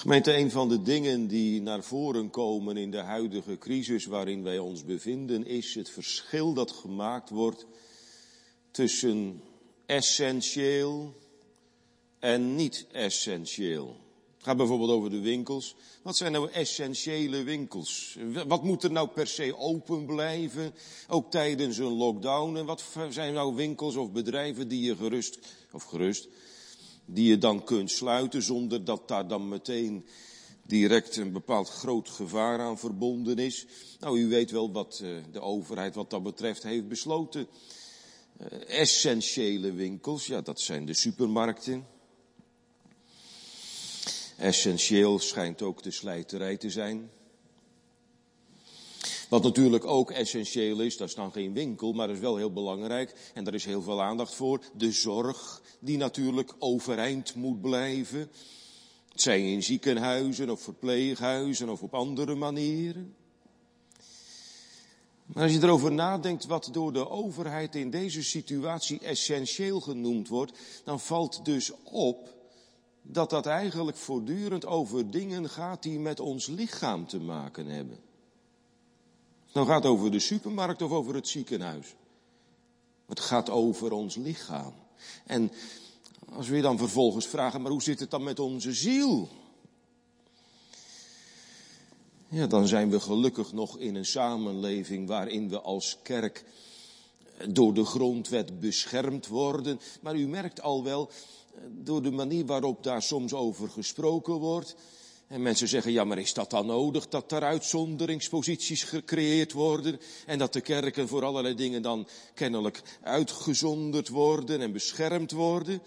Gemeente, een van de dingen die naar voren komen in de huidige crisis waarin wij ons bevinden, is het verschil dat gemaakt wordt tussen essentieel en niet essentieel. Het gaat bijvoorbeeld over de winkels. Wat zijn nou essentiële winkels? Wat moet er nou per se open blijven, ook tijdens een lockdown? En wat zijn nou winkels of bedrijven die je gerust, of gerust, die je dan kunt sluiten zonder dat daar dan meteen direct een bepaald groot gevaar aan verbonden is? Nou, u weet wel wat eh, de overheid wat dat betreft heeft besloten. Eh, essentiële winkels, ja, dat zijn de supermarkten. Essentieel schijnt ook de slijterij te zijn. Wat natuurlijk ook essentieel is, dat is dan geen winkel, maar dat is wel heel belangrijk. En daar is heel veel aandacht voor. De zorg, die natuurlijk overeind moet blijven. Het zij in ziekenhuizen of verpleeghuizen of op andere manieren. Maar als je erover nadenkt wat door de overheid in deze situatie essentieel genoemd wordt, dan valt dus op dat dat eigenlijk voortdurend over dingen gaat die met ons lichaam te maken hebben. Het gaat over de supermarkt of over het ziekenhuis. Het gaat over ons lichaam. En als we dan vervolgens vragen, maar hoe zit het dan met onze ziel? Ja, dan zijn we gelukkig nog in een samenleving waarin we als kerk door de grondwet beschermd worden. Maar u merkt al wel, door de manier waarop daar soms over gesproken wordt. En mensen zeggen, ja, maar is dat dan nodig dat er uitzonderingsposities gecreëerd worden en dat de kerken voor allerlei dingen dan kennelijk uitgezonderd worden en beschermd worden?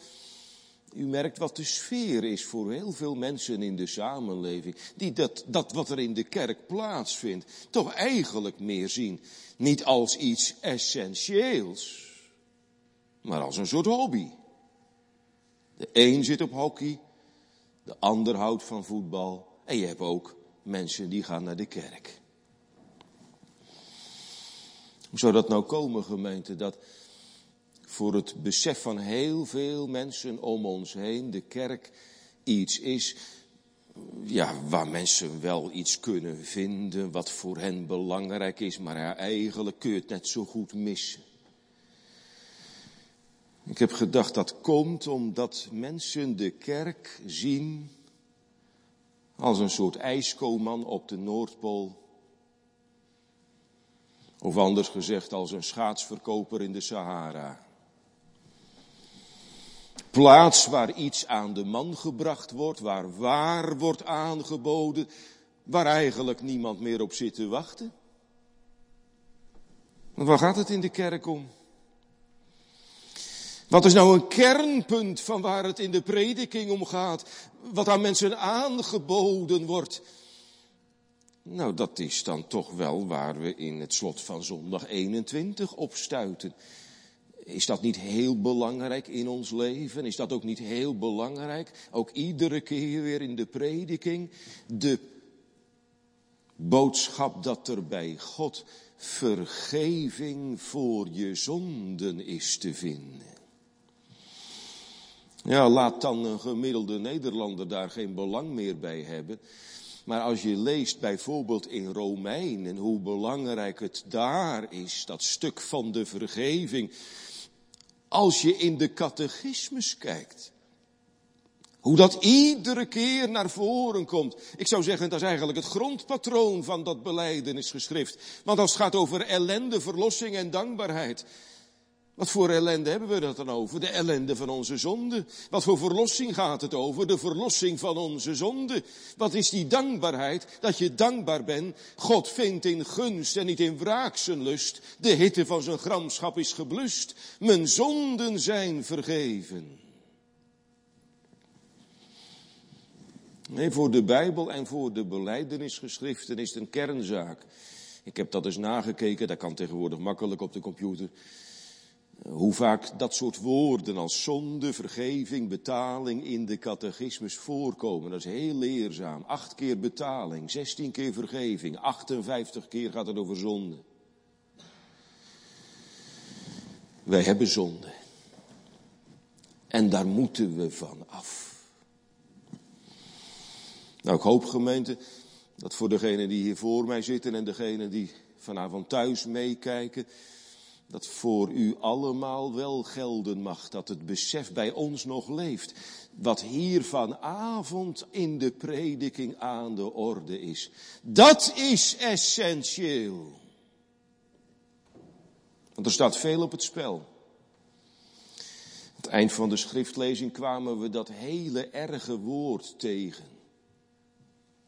U merkt wat de sfeer is voor heel veel mensen in de samenleving, die dat, dat wat er in de kerk plaatsvindt, toch eigenlijk meer zien, niet als iets essentieels, maar als een soort hobby. De een zit op hockey, de ander houdt van voetbal. En je hebt ook mensen die gaan naar de kerk. Hoe zou dat nou komen, gemeente? Dat voor het besef van heel veel mensen om ons heen de kerk iets is ja, waar mensen wel iets kunnen vinden wat voor hen belangrijk is, maar eigenlijk kun je het net zo goed missen. Ik heb gedacht dat komt omdat mensen de kerk zien als een soort ijskoman op de Noordpool. Of anders gezegd als een schaatsverkoper in de Sahara. Plaats waar iets aan de man gebracht wordt, waar waar wordt aangeboden, waar eigenlijk niemand meer op zit te wachten. Want waar gaat het in de kerk om? Wat is nou een kernpunt van waar het in de prediking om gaat? Wat aan mensen aangeboden wordt? Nou, dat is dan toch wel waar we in het slot van zondag 21 op stuiten. Is dat niet heel belangrijk in ons leven? Is dat ook niet heel belangrijk? Ook iedere keer weer in de prediking. De boodschap dat er bij God vergeving voor je zonden is te vinden. Ja, laat dan een gemiddelde Nederlander daar geen belang meer bij hebben. Maar als je leest bijvoorbeeld in Romeinen hoe belangrijk het daar is, dat stuk van de vergeving. Als je in de catechismus kijkt. Hoe dat iedere keer naar voren komt. Ik zou zeggen, dat is eigenlijk het grondpatroon van dat beleidenisgeschrift. Want als het gaat over ellende, verlossing en dankbaarheid. Wat voor ellende hebben we dat dan over? De ellende van onze zonde. Wat voor verlossing gaat het over? De verlossing van onze zonde. Wat is die dankbaarheid? Dat je dankbaar bent. God vindt in gunst en niet in wraak zijn lust. De hitte van zijn gramschap is geblust. Mijn zonden zijn vergeven. Nee, voor de Bijbel en voor de beleidenisgeschriften is het een kernzaak. Ik heb dat eens nagekeken, dat kan tegenwoordig makkelijk op de computer. Hoe vaak dat soort woorden als zonde, vergeving, betaling in de catechismus voorkomen. Dat is heel leerzaam. Acht keer betaling, zestien keer vergeving, 58 keer gaat het over zonde. Wij hebben zonde. En daar moeten we van af. Nou, ik hoop gemeente dat voor degenen die hier voor mij zitten en degenen die vanavond thuis meekijken, dat voor u allemaal wel gelden mag, dat het besef bij ons nog leeft, wat hier vanavond in de prediking aan de orde is. Dat is essentieel. Want er staat veel op het spel. Aan het eind van de schriftlezing kwamen we dat hele erge woord tegen.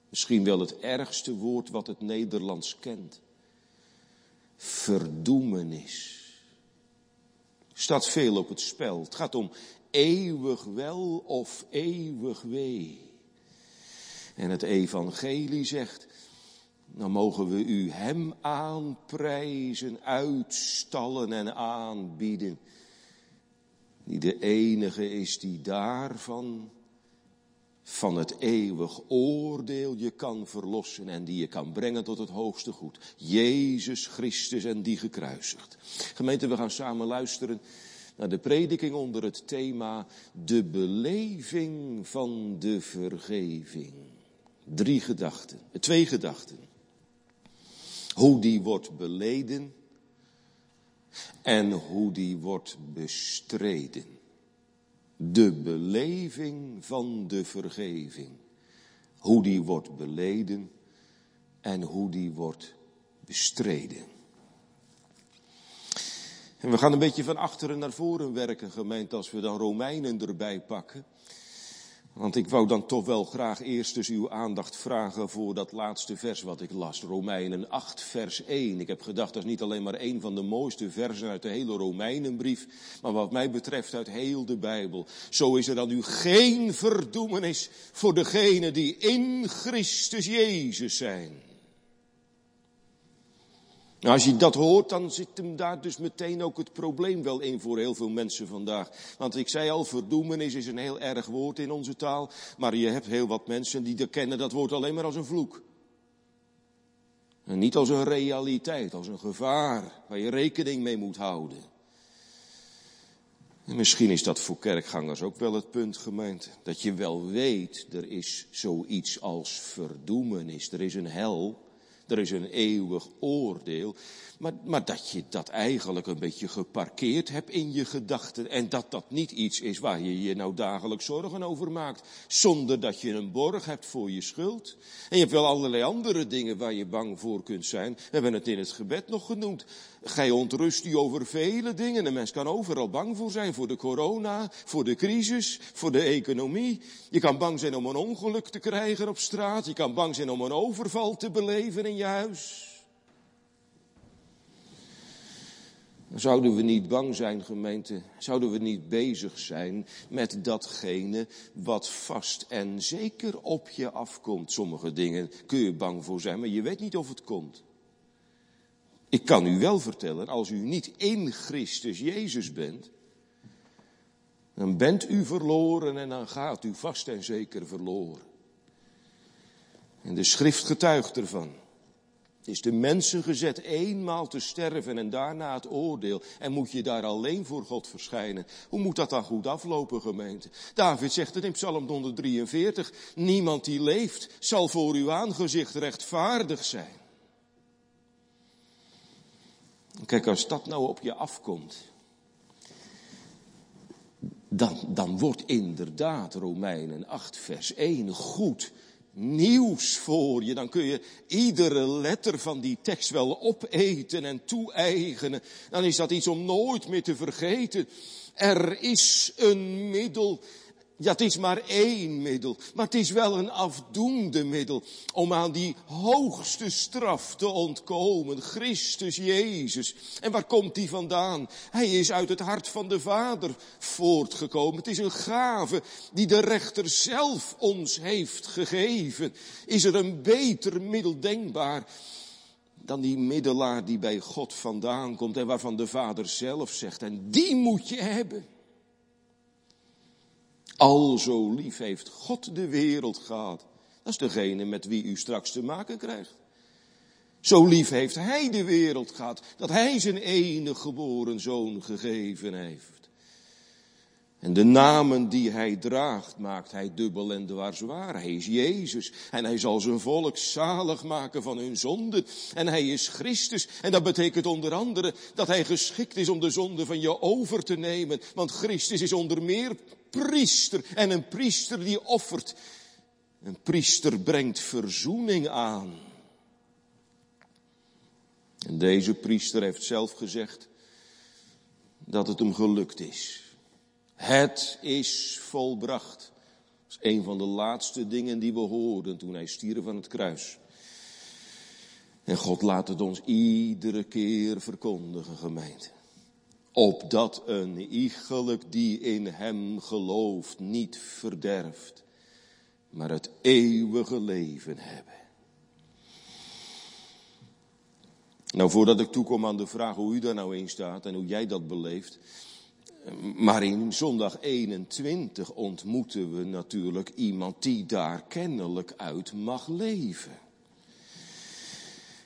Misschien wel het ergste woord wat het Nederlands kent. Verdoemenis. Er staat veel op het spel. Het gaat om eeuwig wel of eeuwig wee. En het evangelie zegt, dan mogen we u hem aanprijzen, uitstallen en aanbieden. Die de enige is die daarvan van het eeuwig oordeel je kan verlossen en die je kan brengen tot het hoogste goed. Jezus Christus en die gekruisigd. Gemeente, we gaan samen luisteren naar de prediking onder het thema de beleving van de vergeving. Drie gedachten, twee gedachten. Hoe die wordt beleden en hoe die wordt bestreden de beleving van de vergeving. Hoe die wordt beleden en hoe die wordt bestreden. En we gaan een beetje van achteren naar voren werken, gemeente, als we dan Romeinen erbij pakken. Want ik wou dan toch wel graag eerst dus uw aandacht vragen voor dat laatste vers wat ik las. Romeinen 8, vers 1. Ik heb gedacht, dat is niet alleen maar een van de mooiste versen uit de hele Romeinenbrief. Maar wat mij betreft uit heel de Bijbel. Zo is er dan nu geen verdoemenis voor degenen die in Christus Jezus zijn. Nou, als je dat hoort, dan zit hem daar dus meteen ook het probleem wel in voor heel veel mensen vandaag. Want ik zei al, verdoemenis is een heel erg woord in onze taal. Maar je hebt heel wat mensen die kennen dat woord alleen maar als een vloek. En niet als een realiteit, als een gevaar waar je rekening mee moet houden. En misschien is dat voor kerkgangers ook wel het punt, gemeente. Dat je wel weet, er is zoiets als verdoemenis. Er is een hel. Er is een eeuwig oordeel. Maar, maar dat je dat eigenlijk een beetje geparkeerd hebt in je gedachten. En dat dat niet iets is waar je je nou dagelijks zorgen over maakt. Zonder dat je een borg hebt voor je schuld. En je hebt wel allerlei andere dingen waar je bang voor kunt zijn. We hebben het in het gebed nog genoemd. Gij ontrust u over vele dingen. Een mens kan overal bang voor zijn. Voor de corona, voor de crisis, voor de economie. Je kan bang zijn om een ongeluk te krijgen op straat. Je kan bang zijn om een overval te beleven in je huis. Zouden we niet bang zijn, gemeente? Zouden we niet bezig zijn met datgene wat vast en zeker op je afkomt? Sommige dingen kun je bang voor zijn, maar je weet niet of het komt. Ik kan u wel vertellen, als u niet in Christus Jezus bent, dan bent u verloren en dan gaat u vast en zeker verloren. En de schrift getuigt ervan. Is de mensen gezet eenmaal te sterven en daarna het oordeel. En moet je daar alleen voor God verschijnen. Hoe moet dat dan goed aflopen, gemeente? David zegt het in Psalm 143. Niemand die leeft zal voor uw aangezicht rechtvaardig zijn. Kijk, als dat nou op je afkomt, dan, dan wordt inderdaad Romeinen 8 vers 1 goed nieuws voor je. Dan kun je iedere letter van die tekst wel opeten en toe-eigenen. Dan is dat iets om nooit meer te vergeten. Er is een middel ja, het is maar één middel, maar het is wel een afdoende middel om aan die hoogste straf te ontkomen. Christus Jezus. En waar komt die vandaan? Hij is uit het hart van de Vader voortgekomen. Het is een gave die de rechter zelf ons heeft gegeven. Is er een beter middel denkbaar dan die middelaar die bij God vandaan komt en waarvan de Vader zelf zegt, en die moet je hebben. Al zo lief heeft God de wereld gehad. Dat is degene met wie u straks te maken krijgt. Zo lief heeft Hij de wereld gehad, dat Hij zijn enige geboren zoon gegeven heeft. En de namen die hij draagt, maakt hij dubbel en dwars waar. Hij is Jezus. En hij zal zijn volk zalig maken van hun zonden. En hij is Christus. En dat betekent onder andere dat hij geschikt is om de zonde van je over te nemen. Want Christus is onder meer priester. En een priester die offert. Een priester brengt verzoening aan. En deze priester heeft zelf gezegd dat het hem gelukt is. Het is volbracht. Dat is een van de laatste dingen die we hoorden toen hij stierf van het kruis. En God laat het ons iedere keer verkondigen, gemeente. Opdat een iegelijk die in hem gelooft niet verderft, maar het eeuwige leven hebben. Nou, voordat ik toekom aan de vraag hoe u daar nou in staat en hoe jij dat beleeft. Maar in zondag 21 ontmoeten we natuurlijk iemand die daar kennelijk uit mag leven.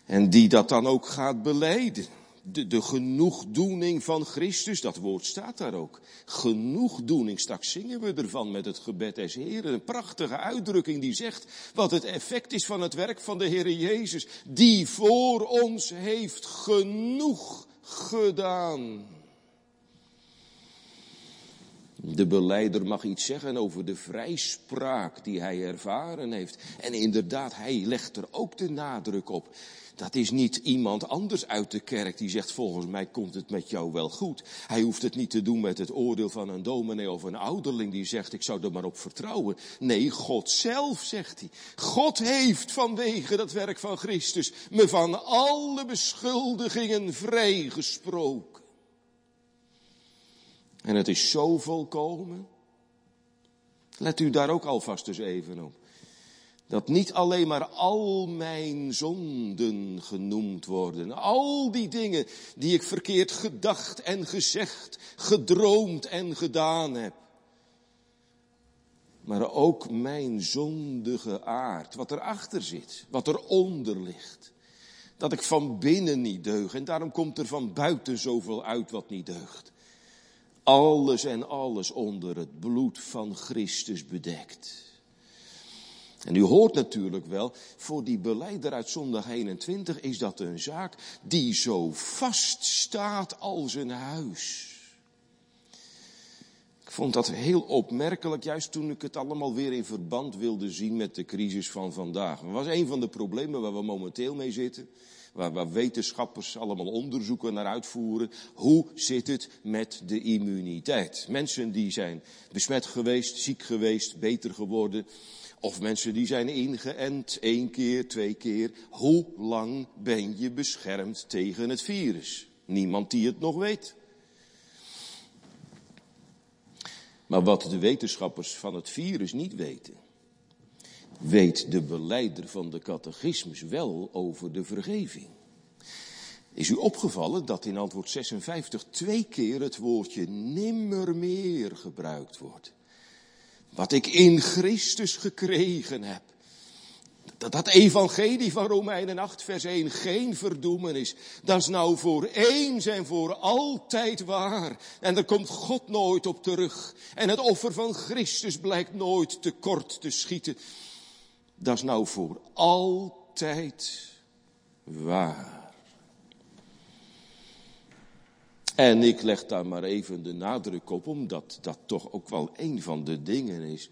En die dat dan ook gaat beleiden. De, genoegdoening van Christus, dat woord staat daar ook. Genoegdoening, straks zingen we ervan met het gebed des Heren. Een prachtige uitdrukking die zegt wat het effect is van het werk van de Heer Jezus. Die voor ons heeft genoeg gedaan. De beleider mag iets zeggen over de vrijspraak die hij ervaren heeft. En inderdaad, hij legt er ook de nadruk op. Dat is niet iemand anders uit de kerk die zegt, volgens mij komt het met jou wel goed. Hij hoeft het niet te doen met het oordeel van een dominee of een ouderling die zegt, ik zou er maar op vertrouwen. Nee, God zelf, zegt hij. God heeft vanwege dat werk van Christus me van alle beschuldigingen vrijgesproken. En het is zo volkomen. Let u daar ook alvast eens even op. Dat niet alleen maar al mijn zonden genoemd worden. Al die dingen die ik verkeerd gedacht en gezegd, gedroomd en gedaan heb. Maar ook mijn zondige aard, wat erachter zit, wat eronder ligt. Dat ik van binnen niet deug en daarom komt er van buiten zoveel uit wat niet deugt. Alles en alles onder het bloed van Christus bedekt. En u hoort natuurlijk wel, voor die beleider uit zondag 21 is dat een zaak die zo vast staat als een huis. Ik vond dat heel opmerkelijk, juist toen ik het allemaal weer in verband wilde zien met de crisis van vandaag. Dat was een van de problemen waar we momenteel mee zitten waar, wetenschappers allemaal onderzoeken naar uitvoeren. Hoe zit het met de immuniteit? Mensen die zijn besmet geweest, ziek geweest, beter geworden. Of mensen die zijn ingeënt, één keer, twee keer. Hoe lang ben je beschermd tegen het virus? Niemand die het nog weet. Maar wat de wetenschappers van het virus niet weten, weet de beleider van de catechismus wel over de vergeving. Is u opgevallen dat in antwoord 56 twee keer het woordje nimmer meer gebruikt wordt? Wat ik in Christus gekregen heb. Dat dat evangelie van Romeinen 8 vers 1 geen verdoemen is. Dat is nou voor eens en voor altijd waar. En daar komt God nooit op terug. En het offer van Christus blijkt nooit tekort te schieten. Dat is nou voor altijd waar. En ik leg daar maar even de nadruk op, omdat dat toch ook wel een van de dingen is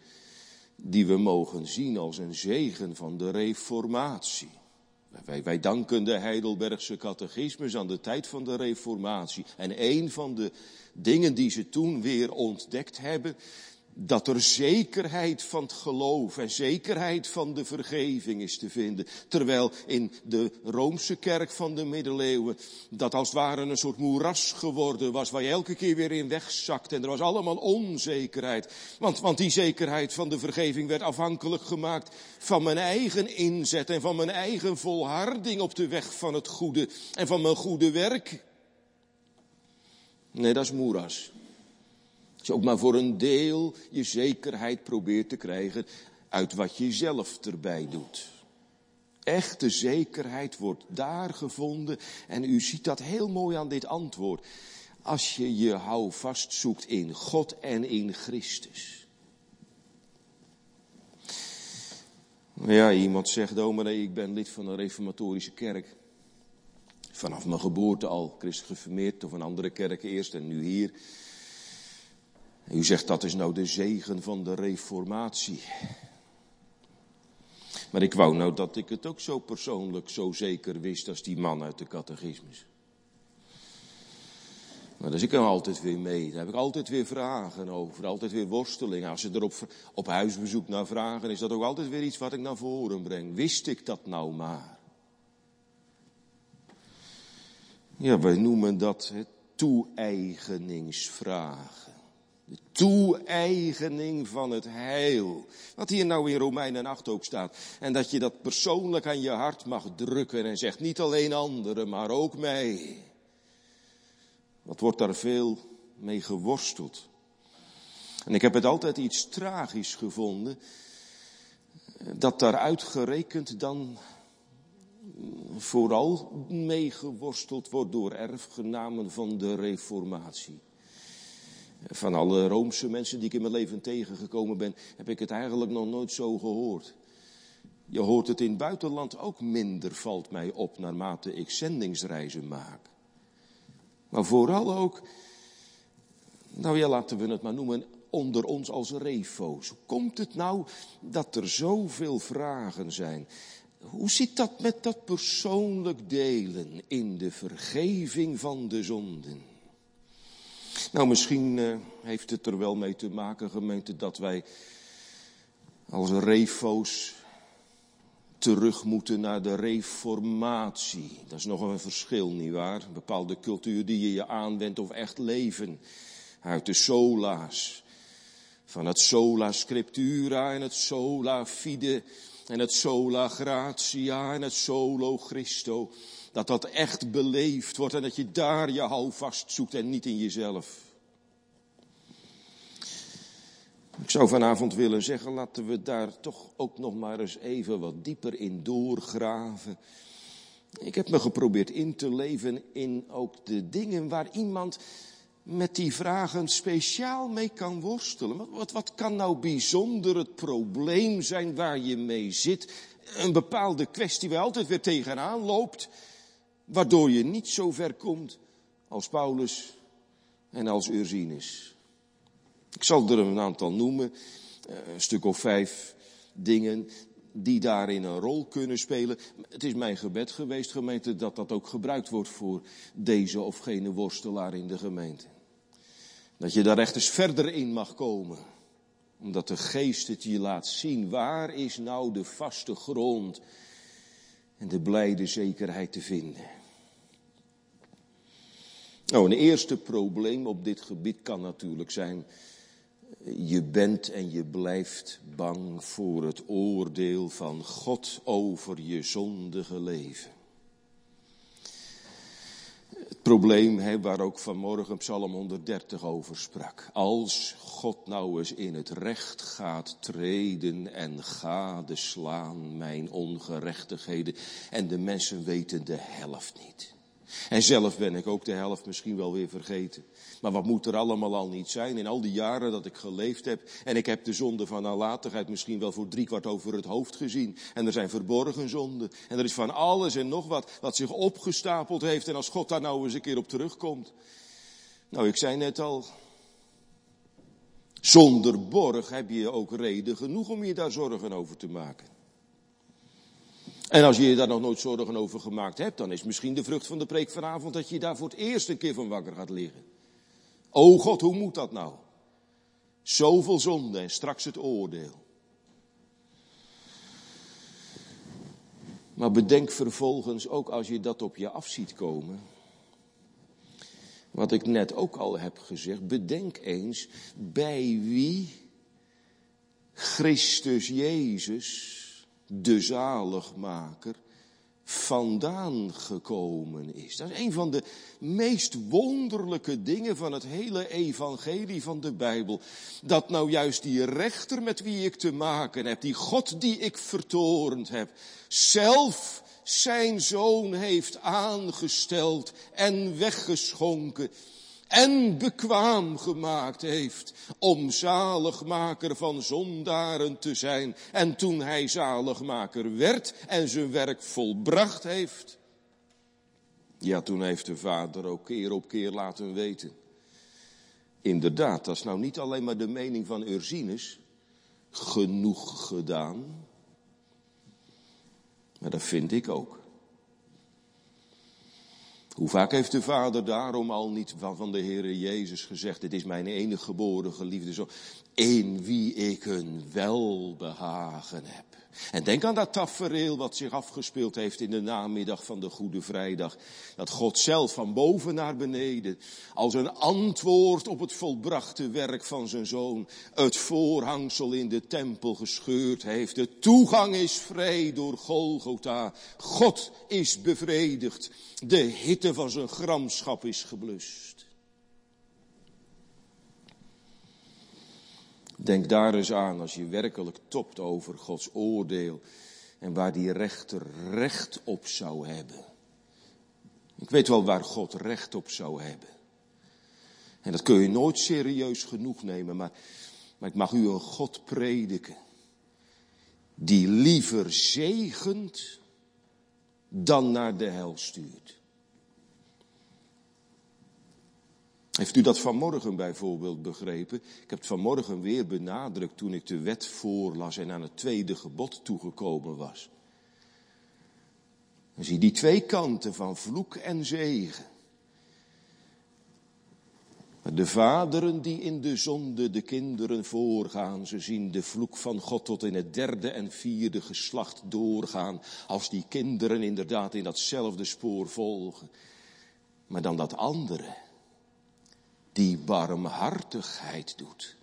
die we mogen zien als een zegen van de reformatie. Wij, wij danken de Heidelbergse catechismus aan de tijd van de reformatie. En een van de dingen die ze toen weer ontdekt hebben, dat er zekerheid van het geloof en zekerheid van de vergeving is te vinden. Terwijl in de Roomse kerk van de middeleeuwen dat als het ware een soort moeras geworden was waar je elke keer weer in wegzakt en er was allemaal onzekerheid. Want, want die zekerheid van de vergeving werd afhankelijk gemaakt van mijn eigen inzet en van mijn eigen volharding op de weg van het goede en van mijn goede werk. Nee, dat is moeras je ook maar voor een deel je zekerheid probeert te krijgen uit wat je zelf erbij doet. Echte zekerheid wordt daar gevonden en u ziet dat heel mooi aan dit antwoord. als je je houvast zoekt in God en in Christus. Ja, iemand zegt, dominee, ik ben lid van een reformatorische kerk. Vanaf mijn geboorte al christelijk of een andere kerk eerst en nu hier. U zegt dat is nou de zegen van de reformatie. Maar ik wou nou dat ik het ook zo persoonlijk zo zeker wist als die man uit de catechismus. Maar dus ik kan altijd weer mee. Daar heb ik altijd weer vragen over. Altijd weer worstelingen. Als ze er op, huisbezoek naar vragen, is dat ook altijd weer iets wat ik naar voren breng. Wist ik dat nou maar? Ja, wij noemen dat toe-eigeningsvragen. Toe-eigening van het heil. Wat hier nou in Romeinen 8 ook staat. En dat je dat persoonlijk aan je hart mag drukken en zegt niet alleen anderen, maar ook mij. Wat wordt daar veel mee geworsteld. En ik heb het altijd iets tragisch gevonden. Dat daar uitgerekend dan vooral mee geworsteld wordt door erfgenamen van de reformatie. Van alle Roomse mensen die ik in mijn leven tegengekomen ben, heb ik het eigenlijk nog nooit zo gehoord. Je hoort het in het buitenland ook minder, valt mij op, naarmate ik zendingsreizen maak. Maar vooral ook, nou ja, laten we het maar noemen, onder ons als refo's. Hoe komt het nou dat er zoveel vragen zijn? Hoe zit dat met dat persoonlijk delen in de vergeving van de zonden? Nou, misschien uh, heeft het er wel mee te maken, gemeente, dat wij als refo's terug moeten naar de reformatie. Dat is nog een verschil, nietwaar? Een bepaalde cultuur die je je aanwendt of echt leven. Uit de sola's. Van het sola scriptura en het sola fide en het sola gratia en het solo Christo. Dat dat echt beleefd wordt en dat je daar je houvast zoekt en niet in jezelf. Ik zou vanavond willen zeggen, laten we daar toch ook nog maar eens even wat dieper in doorgraven. Ik heb me geprobeerd in te leven in ook de dingen waar iemand met die vragen speciaal mee kan worstelen. Wat, wat, kan nou bijzonder het probleem zijn waar je mee zit? Een bepaalde kwestie waar altijd weer tegenaan loopt, waardoor je niet zo ver komt als Paulus en als Ursinus. Ik zal er een aantal noemen, eh, een stuk of vijf dingen die daarin een rol kunnen spelen. Het is mijn gebed geweest, gemeente, dat dat ook gebruikt wordt voor deze of gene worstelaar in de gemeente. Dat je daar echt eens verder in mag komen. Omdat de geest het je laat zien. Waar is nou de vaste grond en de blijde zekerheid te vinden? Nou, een eerste probleem op dit gebied kan natuurlijk zijn je bent en je blijft bang voor het oordeel van God over je zondige leven. Probleem waar ook vanmorgen Psalm 130 over sprak. Als God nou eens in het recht gaat treden en gadeslaan mijn ongerechtigheden en de mensen weten de helft niet. En zelf ben ik ook de helft misschien wel weer vergeten. Maar wat moet er allemaal al niet zijn in al die jaren dat ik geleefd heb. En ik heb de zonde van nalatigheid misschien wel voor driekwart over het hoofd gezien. En er zijn verborgen zonden. En er is van alles en nog wat wat zich opgestapeld heeft. En als God daar nou eens een keer op terugkomt. Nou, ik zei net al. Zonder borg heb je ook reden genoeg om je daar zorgen over te maken. En als je je daar nog nooit zorgen over gemaakt hebt, dan is misschien de vrucht van de preek vanavond dat je daar voor het eerst een keer van wakker gaat liggen. O God, hoe moet dat nou? Zoveel zonde en straks het oordeel. Maar bedenk vervolgens ook als je dat op je af ziet komen. Wat ik net ook al heb gezegd. Bedenk eens bij wie Christus Jezus, de zaligmaker, vandaan gekomen is. Dat is een van de meest wonderlijke dingen van het hele evangelie van de Bijbel. Dat nou juist die rechter met wie ik te maken heb, die God die ik vertorend heb, zelf zijn zoon heeft aangesteld en weggeschonken. En bekwaam gemaakt heeft om zaligmaker van zondaren te zijn. En toen hij zaligmaker werd en zijn werk volbracht heeft, ja, toen heeft de Vader ook keer op keer laten weten. Inderdaad, dat is nou niet alleen maar de mening van Ursinus, genoeg gedaan. Maar dat vind ik ook. Hoe vaak heeft de Vader daarom al niet van de Heere Jezus gezegd, dit is mijn enige geboren geliefde zoon, in wie ik een welbehagen heb. En denk aan dat tafereel wat zich afgespeeld heeft in de namiddag van de Goede Vrijdag. Dat God zelf van boven naar beneden, als een antwoord op het volbrachte werk van zijn zoon, het voorhangsel in de tempel gescheurd heeft. De toegang is vrij door Golgotha. God is bevredigd. De hitte van zijn gramschap is geblust. Denk daar eens aan als je werkelijk topt over Gods oordeel en waar die rechter recht op zou hebben. Ik weet wel waar God recht op zou hebben. En dat kun je nooit serieus genoeg nemen, maar, maar ik mag u een God prediken. Die liever zegent dan naar de hel stuurt. Heeft u dat vanmorgen bijvoorbeeld begrepen? Ik heb het vanmorgen weer benadrukt toen ik de wet voorlas en aan het tweede gebod toegekomen was. Dan zie die twee kanten van vloek en zegen. De vaderen die in de zonde de kinderen voorgaan, ze zien de vloek van God tot in het derde en vierde geslacht doorgaan, als die kinderen inderdaad in datzelfde spoor volgen. Maar dan dat andere, die barmhartigheid doet.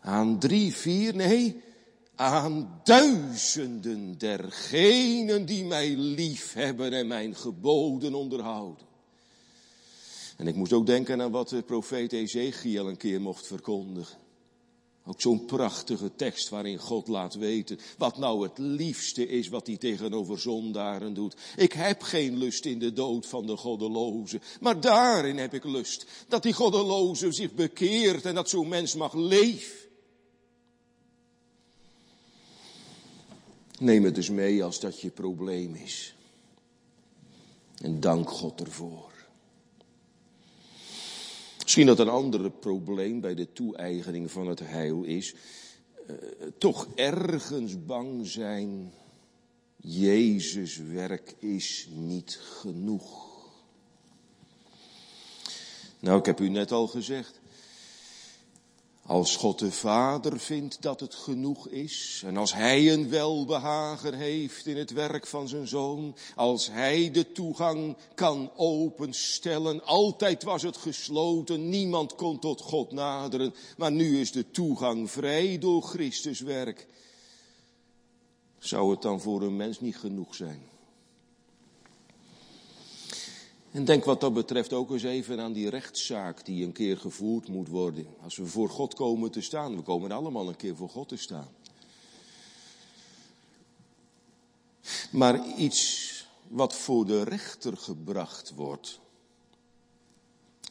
Aan drie, vier, nee, aan duizenden dergenen die mij lief hebben en mijn geboden onderhouden. En ik moest ook denken aan wat de profeet Ezekiel een keer mocht verkondigen. Ook zo'n prachtige tekst waarin God laat weten wat nou het liefste is wat hij tegenover zondaren doet. Ik heb geen lust in de dood van de goddeloze, maar daarin heb ik lust. Dat die goddeloze zich bekeert en dat zo'n mens mag leven. Neem het dus mee als dat je probleem is. En dank God ervoor. Misschien dat een ander probleem bij de toe-eigening van het heil is. Uh, toch ergens bang zijn. Jezus werk is niet genoeg. Nou, ik heb u net al gezegd. Als God de Vader vindt dat het genoeg is, en als Hij een welbehagen heeft in het werk van zijn Zoon, als Hij de toegang kan openstellen, altijd was het gesloten, niemand kon tot God naderen, maar nu is de toegang vrij door Christus werk. Zou het dan voor een mens niet genoeg zijn? En denk wat dat betreft ook eens even aan die rechtszaak die een keer gevoerd moet worden. Als we voor God komen te staan, we komen allemaal een keer voor God te staan. Maar iets wat voor de rechter gebracht wordt,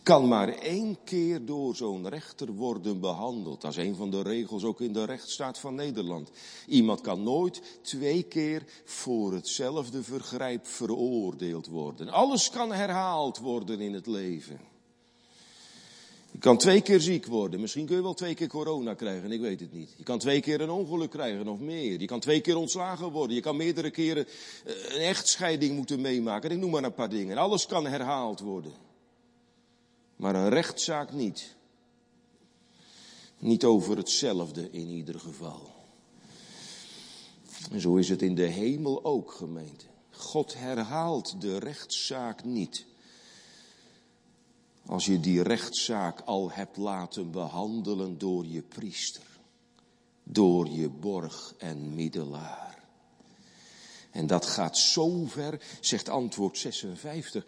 kan maar één keer door zo'n rechter worden behandeld. Dat is een van de regels ook in de rechtsstaat van Nederland. Iemand kan nooit twee keer voor hetzelfde vergrijp veroordeeld worden. Alles kan herhaald worden in het leven. Je kan twee keer ziek worden. Misschien kun je wel twee keer corona krijgen, ik weet het niet. Je kan twee keer een ongeluk krijgen of meer. Je kan twee keer ontslagen worden. Je kan meerdere keren eh, een echtscheiding moeten meemaken. Ik noem maar een paar dingen. Alles kan herhaald worden. Maar een rechtszaak niet. Niet over hetzelfde in ieder geval. En zo is het in de hemel ook, gemeente. God herhaalt de rechtszaak niet. Als je die rechtszaak al hebt laten behandelen door je priester, door je borg en middelaar. En dat gaat zo ver, zegt antwoord 56,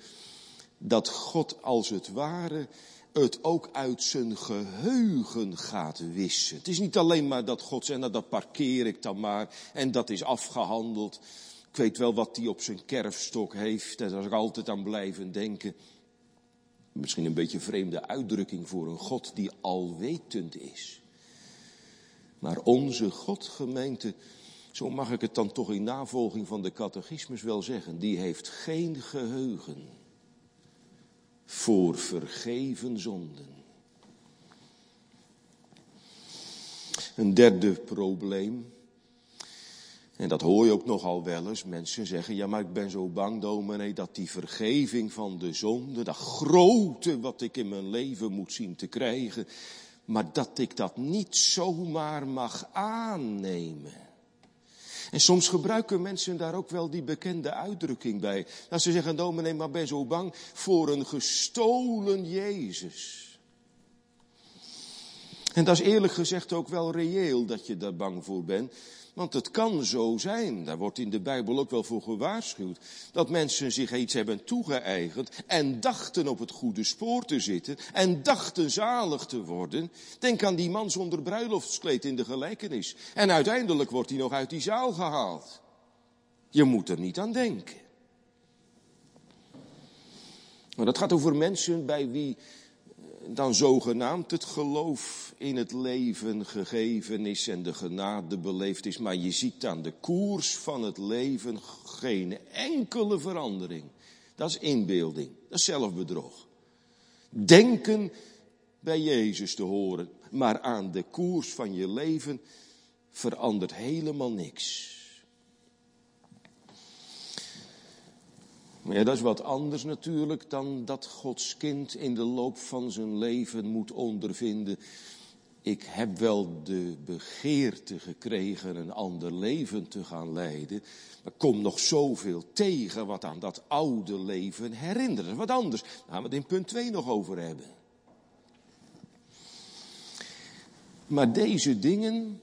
dat God als het ware het ook uit zijn geheugen gaat wissen. Het is niet alleen maar dat God zegt, nou dat parkeer ik dan maar en dat is afgehandeld. Ik weet wel wat hij op zijn kerfstok heeft, daar zal ik altijd aan blijven denken. Misschien een beetje vreemde uitdrukking voor een God die alwetend is. Maar onze God, gemeente, zo mag ik het dan toch in navolging van de catechismus wel zeggen, die heeft geen geheugen voor vergeven zonden. Een derde probleem. En dat hoor je ook nogal wel eens. Mensen zeggen, ja maar ik ben zo bang dominee dat die vergeving van de zonde, dat grote wat ik in mijn leven moet zien te krijgen, maar dat ik dat niet zomaar mag aannemen. En soms gebruiken mensen daar ook wel die bekende uitdrukking bij. Dat ze zeggen, dominee, maar ben zo bang voor een gestolen Jezus. En dat is eerlijk gezegd ook wel reëel dat je daar bang voor bent. Want het kan zo zijn, daar wordt in de Bijbel ook wel voor gewaarschuwd, dat mensen zich iets hebben toegeëigend en dachten op het goede spoor te zitten en dachten zalig te worden. Denk aan die man zonder bruiloftskleed in de gelijkenis. En uiteindelijk wordt hij nog uit die zaal gehaald. Je moet er niet aan denken. Maar dat gaat over mensen bij wie dan zogenaamd het geloof in het leven gegeven is en de genade beleefd is. Maar je ziet aan de koers van het leven geen enkele verandering. Dat is inbeelding, dat is zelfbedrog. Denken bij Jezus te horen, maar aan de koers van je leven verandert helemaal niks. Maar ja, dat is wat anders natuurlijk dan dat Gods kind in de loop van zijn leven moet ondervinden. Ik heb wel de begeerte gekregen een ander leven te gaan leiden. Maar kom nog zoveel tegen wat aan dat oude leven herinnert. Wat anders. Daar gaan we het in punt 2 nog over hebben. Maar deze dingen,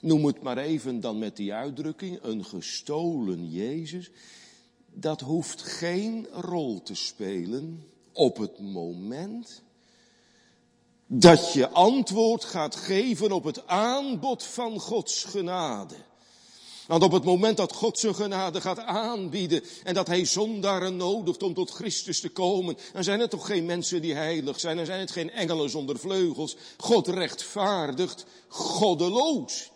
noem het maar even dan met die uitdrukking, een gestolen Jezus dat hoeft geen rol te spelen op het moment dat je antwoord gaat geven op het aanbod van Gods genade. Want op het moment dat God zijn genade gaat aanbieden en dat hij zondaren nodigt om tot Christus te komen, dan zijn het toch geen mensen die heilig zijn, dan zijn het geen engelen zonder vleugels. God rechtvaardigt goddeloos.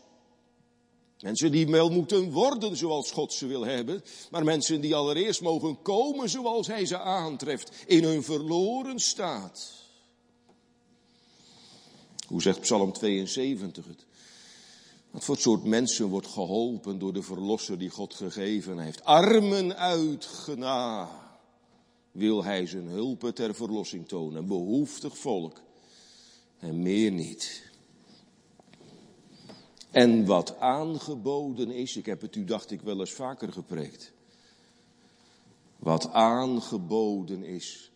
Mensen die wel moeten worden zoals God ze wil hebben, maar mensen die allereerst mogen komen zoals Hij ze aantreft in hun verloren staat. Hoe zegt Psalm 72 het? Wat voor soort mensen wordt geholpen door de verlosser die God gegeven heeft? Armen uit gena wil Hij zijn hulpen ter verlossing tonen. Behoeftig volk en meer niet. En wat aangeboden is, ik heb het u dacht ik wel eens vaker gepreekt. Wat aangeboden is,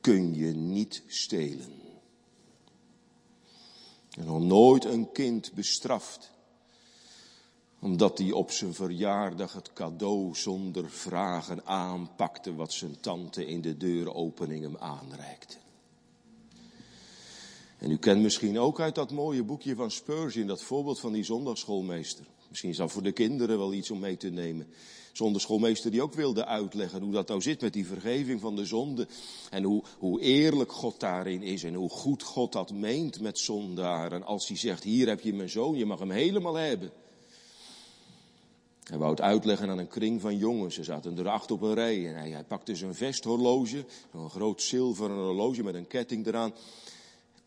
kun je niet stelen. En nog nooit een kind bestraft, omdat hij op zijn verjaardag het cadeau zonder vragen aanpakte wat zijn tante in de deuropening hem aanreikte. En u kent misschien ook uit dat mooie boekje van Spurgeon dat voorbeeld van die zondagschoolmeester. Misschien is dat voor de kinderen wel iets om mee te nemen. Zondagschoolmeester die ook wilde uitleggen hoe dat nou zit met die vergeving van de zonde. En hoe, hoe eerlijk God daarin is en hoe goed God dat meent met zondaren. Als hij zegt, hier heb je mijn zoon, je mag hem helemaal hebben. Hij wou het uitleggen aan een kring van jongens. Ze zaten er acht op een rij en hij, hij pakte zijn vesthorloge, een groot zilveren horloge met een ketting eraan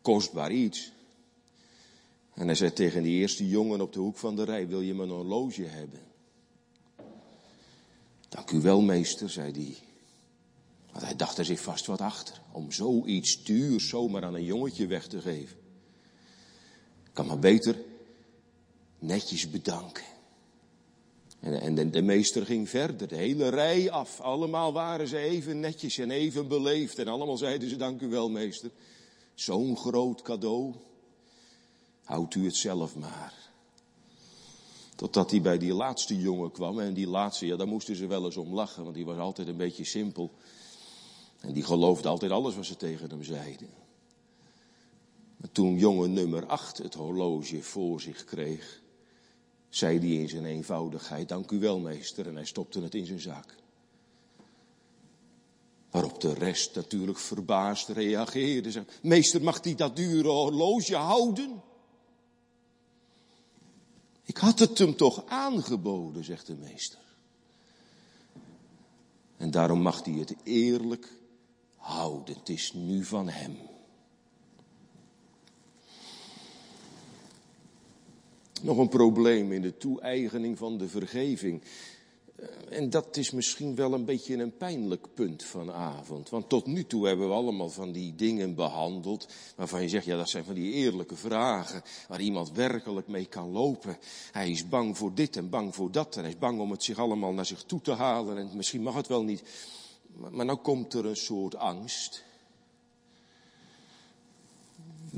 kostbaar iets. En hij zei tegen die eerste jongen op de hoek van de rij, wil je mijn horloge hebben? Dank u wel, meester, zei hij. Want hij dacht er zich vast wat achter, om zoiets duur zomaar aan een jongetje weg te geven. Kan maar beter netjes bedanken. En, en de, meester ging verder, de hele rij af. Allemaal waren ze even netjes en even beleefd. En allemaal zeiden ze, dank u wel, meester. Zo'n groot cadeau. Houdt u het zelf maar. Totdat hij bij die laatste jongen kwam. En die laatste, ja, daar moesten ze wel eens om lachen. Want die was altijd een beetje simpel. En die geloofde altijd alles wat ze tegen hem zeiden. Maar toen jongen nummer acht het horloge voor zich kreeg. Zei hij in zijn eenvoudigheid, dank u wel meester. En hij stopte het in zijn zak. Waarop de rest natuurlijk verbaasd reageerde. Meester, mag die dat dure horloge houden? Ik had het hem toch aangeboden, zegt de meester. En daarom mag hij het eerlijk houden. Het is nu van hem. Nog een probleem in de toe-eigening van de vergeving. Eh, en dat is misschien wel een beetje een pijnlijk punt vanavond. Want tot nu toe hebben we allemaal van die dingen behandeld. waarvan je zegt, ja, dat zijn van die eerlijke vragen. waar iemand werkelijk mee kan lopen. Hij is bang voor dit en bang voor dat. En hij is bang om het zich allemaal naar zich toe te halen. En misschien mag het wel niet. Maar, maar nou komt er een soort angst.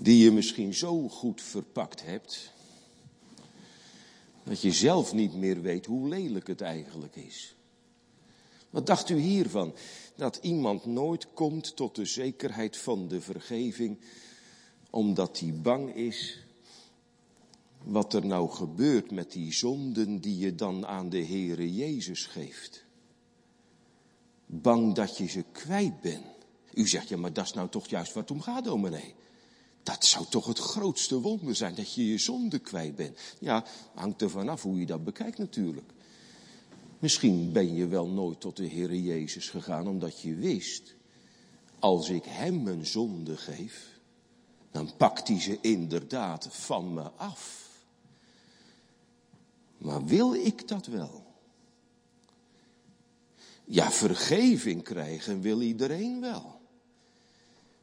die je misschien zo goed verpakt hebt dat je zelf niet meer weet hoe lelijk het eigenlijk is. Wat dacht u hiervan? Dat iemand nooit komt tot de zekerheid van de vergeving, omdat hij bang is wat er nou gebeurt met die zonden die je dan aan de Heere Jezus geeft. Bang dat je ze kwijt bent. U zegt, ja, maar dat is nou toch juist wat om gaat, dominee. Dat zou toch het grootste wonder zijn, dat je je zonde kwijt bent. Ja, hangt er vanaf hoe je dat bekijkt natuurlijk. Misschien ben je wel nooit tot de Heere Jezus gegaan omdat je wist, als ik hem mijn zonde geef, dan pakt hij ze inderdaad van me af. Maar wil ik dat wel? Ja, vergeving krijgen wil iedereen wel.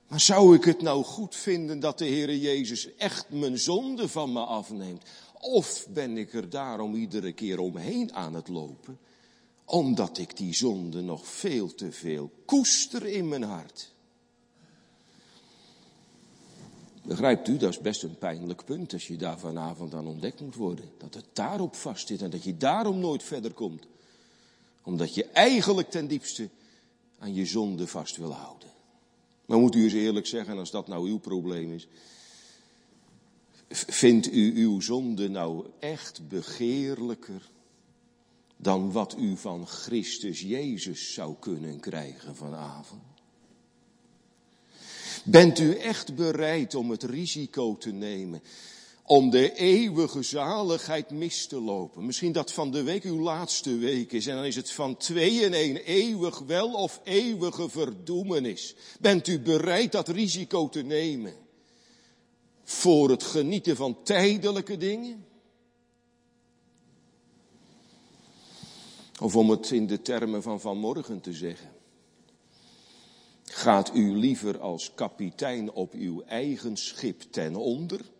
Maar zou ik het nou goed vinden dat de Heere Jezus echt mijn zonde van me afneemt? Of ben ik er daarom iedere keer omheen aan het lopen? Omdat ik die zonde nog veel te veel koester in mijn hart. Begrijpt u, dat is best een pijnlijk punt als je daar vanavond aan ontdekt moet worden. Dat het daarop vast zit en dat je daarom nooit verder komt. Omdat je eigenlijk ten diepste aan je zonde vast wil houden. Maar moet u eens eerlijk zeggen, als dat nou uw probleem is. Vindt u uw zonde nou echt begeerlijker dan wat u van Christus Jezus zou kunnen krijgen vanavond? Bent u echt bereid om het risico te nemen om de eeuwige zaligheid mis te lopen. Misschien dat van de week uw laatste week is en dan is het van twee in één eeuwig wel of eeuwige verdoemenis. Bent u bereid dat risico te nemen voor het genieten van tijdelijke dingen? Of om het in de termen van vanmorgen te zeggen. Gaat u liever als kapitein op uw eigen schip ten onder?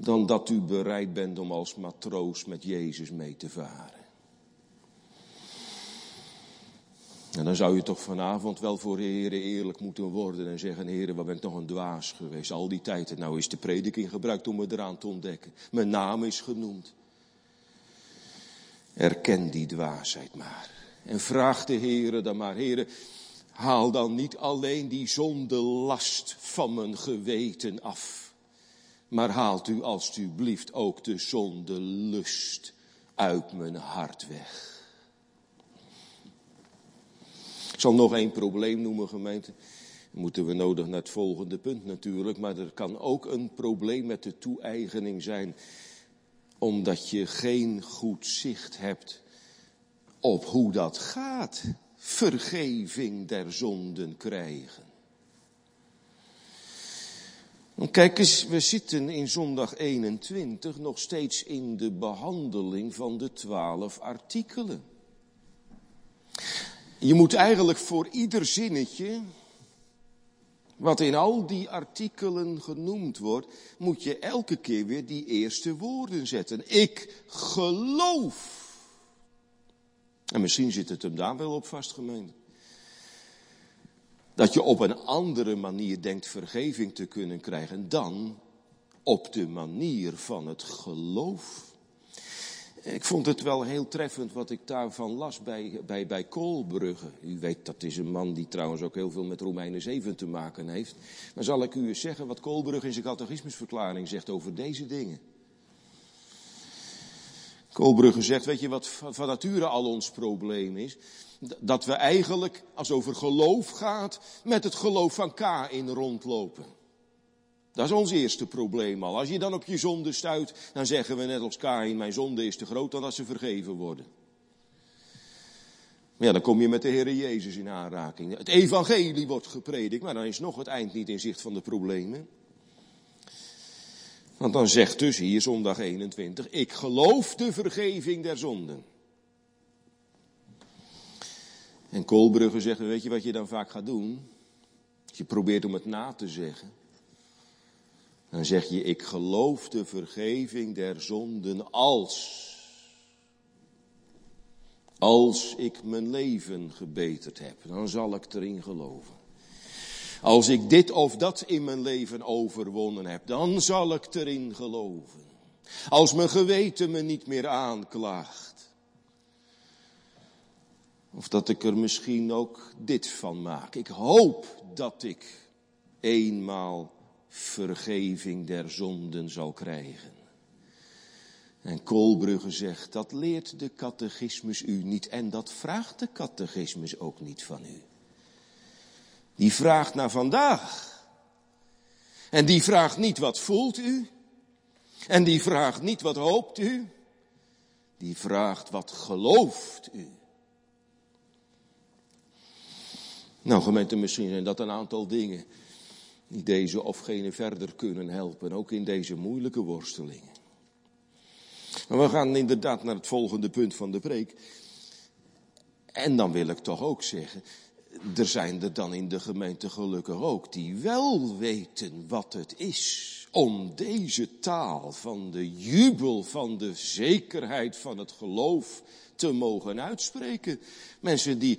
Dan dat u bereid bent om als matroos met Jezus mee te varen. En dan zou je toch vanavond wel voor de Heer eerlijk moeten worden en zeggen, Heer, wat ben toch een dwaas geweest al die tijd. En nou is de prediking gebruikt om me eraan te ontdekken. Mijn naam is genoemd. Erken die dwaasheid maar. En vraag de Heer dan maar, Heer, haal dan niet alleen die zonde last van mijn geweten af. Maar haalt u alstublieft ook de zonde lust uit mijn hart weg. Ik zal nog één probleem noemen, gemeente. Moeten we nodig naar het volgende punt natuurlijk. Maar er kan ook een probleem met de toe-eigening zijn. Omdat je geen goed zicht hebt op hoe dat gaat. Vergeving der zonden krijgen. Kijk eens, we zitten in zondag 21 nog steeds in de behandeling van de twaalf artikelen. Je moet eigenlijk voor ieder zinnetje, wat in al die artikelen genoemd wordt, moet je elke keer weer die eerste woorden zetten. Ik geloof. En misschien zit het hem daar wel op vast, gemeente. Dat je op een andere manier denkt vergeving te kunnen krijgen dan op de manier van het geloof. Ik vond het wel heel treffend wat ik daarvan las bij, bij, bij Koolbrugge. U weet, dat is een man die trouwens ook heel veel met Romeinen 7 te maken heeft. Maar zal ik u eens zeggen wat Koolbrugge in zijn catechismusverklaring zegt over deze dingen. Koolbrugge zegt, weet je wat van nature al ons probleem is? Dat we eigenlijk, als het over geloof gaat, met het geloof van K in rondlopen. Dat is ons eerste probleem al. Als je dan op je zonde stuit, dan zeggen we net als Kain, mijn zonde is te groot dan dat ze vergeven worden. Ja, dan kom je met de Heer Jezus in aanraking. Het evangelie wordt gepredikt, maar dan is nog het eind niet in zicht van de problemen. Want dan zegt dus hier zondag 21, ik geloof de vergeving der zonden. En Koolbrugge zegt, weet je wat je dan vaak gaat doen? Je probeert om het na te zeggen. Dan zeg je, ik geloof de vergeving der zonden als. Als ik mijn leven gebeterd heb, dan zal ik erin geloven. Als ik dit of dat in mijn leven overwonnen heb, dan zal ik erin geloven. Als mijn geweten me niet meer aanklaagt. Of dat ik er misschien ook dit van maak. Ik hoop dat ik eenmaal vergeving der zonden zal krijgen. En Koolbrugge zegt, dat leert de catechismus u niet en dat vraagt de catechismus ook niet van u. Die vraagt naar vandaag. En die vraagt niet wat voelt u. En die vraagt niet wat hoopt u. Die vraagt wat gelooft u. Nou, gemeente, misschien zijn dat een aantal dingen die deze of gene verder kunnen helpen, ook in deze moeilijke worstelingen. Maar we gaan inderdaad naar het volgende punt van de preek. En dan wil ik toch ook zeggen, er zijn er dan in de gemeente gelukkig ook die wel weten wat het is om deze taal van de jubel, van de zekerheid van het geloof te mogen uitspreken. Mensen die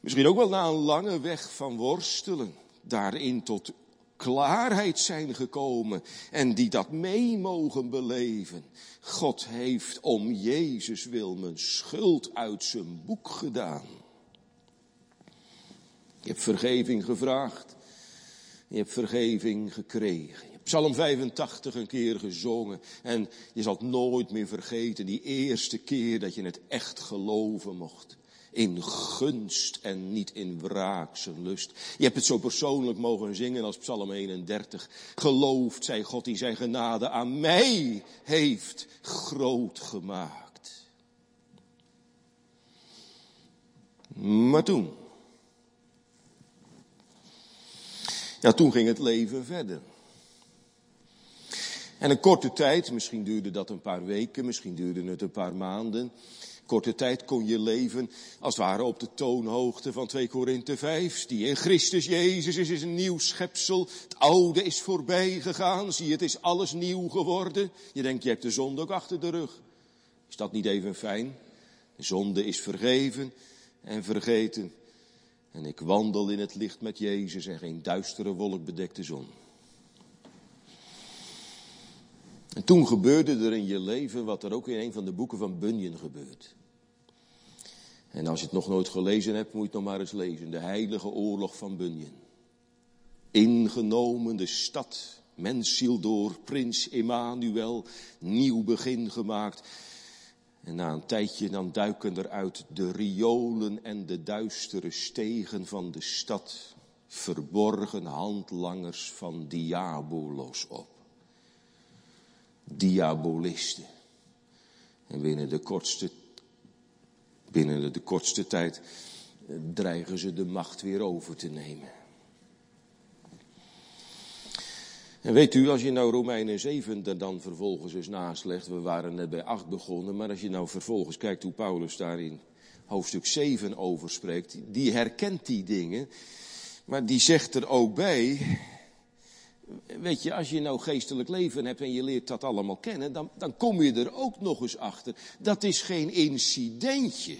misschien ook wel na een lange weg van worstelen daarin tot klaarheid zijn gekomen en die dat mee mogen beleven. God heeft om Jezus wil mijn schuld uit zijn boek gedaan. Je hebt vergeving gevraagd. Je hebt vergeving gekregen. Je hebt Psalm 85 een keer gezongen. En je zal het nooit meer vergeten. Die eerste keer dat je het echt geloven mocht. In gunst en niet in lust. Je hebt het zo persoonlijk mogen zingen als Psalm 31. Geloofd zij God die zijn genade aan mij heeft groot gemaakt. Maar toen. Ja, toen ging het leven verder. En een korte tijd, misschien duurde dat een paar weken, misschien duurde het een paar maanden. Korte tijd kon je leven als het ware op de toonhoogte van 2 Korinthe 5. Die in Christus Jezus is, is een nieuw schepsel. Het oude is voorbij gegaan. Zie het is alles nieuw geworden. Je denkt, je hebt de zonde ook achter de rug. Is dat niet even fijn? De zonde is vergeven en vergeten. En ik wandel in het licht met Jezus en geen duistere wolk bedekt de zon. En toen gebeurde er in je leven wat er ook in een van de boeken van Bunyan gebeurt. En als je het nog nooit gelezen hebt, moet je het nog maar eens lezen. De heilige oorlog van Bunyan. Ingenomen de stad, mensziel door prins Emmanuel, nieuw begin gemaakt. En na een tijdje dan duiken er uit de riolen en de duistere stegen van de stad verborgen handlangers van diabolos op. Diabolisten. En binnen de kortste, binnen de kortste tijd eh, dreigen ze de macht weer over te nemen. En weet u, als je nou Romeinen 7 er dan vervolgens eens naslegt, we waren net bij 8 begonnen, maar als je nou vervolgens kijkt hoe Paulus daar in hoofdstuk 7 over spreekt, die herkent die dingen, maar die zegt er ook bij, weet je, als je nou geestelijk leven hebt en je leert dat allemaal kennen, dan, dan kom je er ook nog eens achter. Dat is geen incidentje.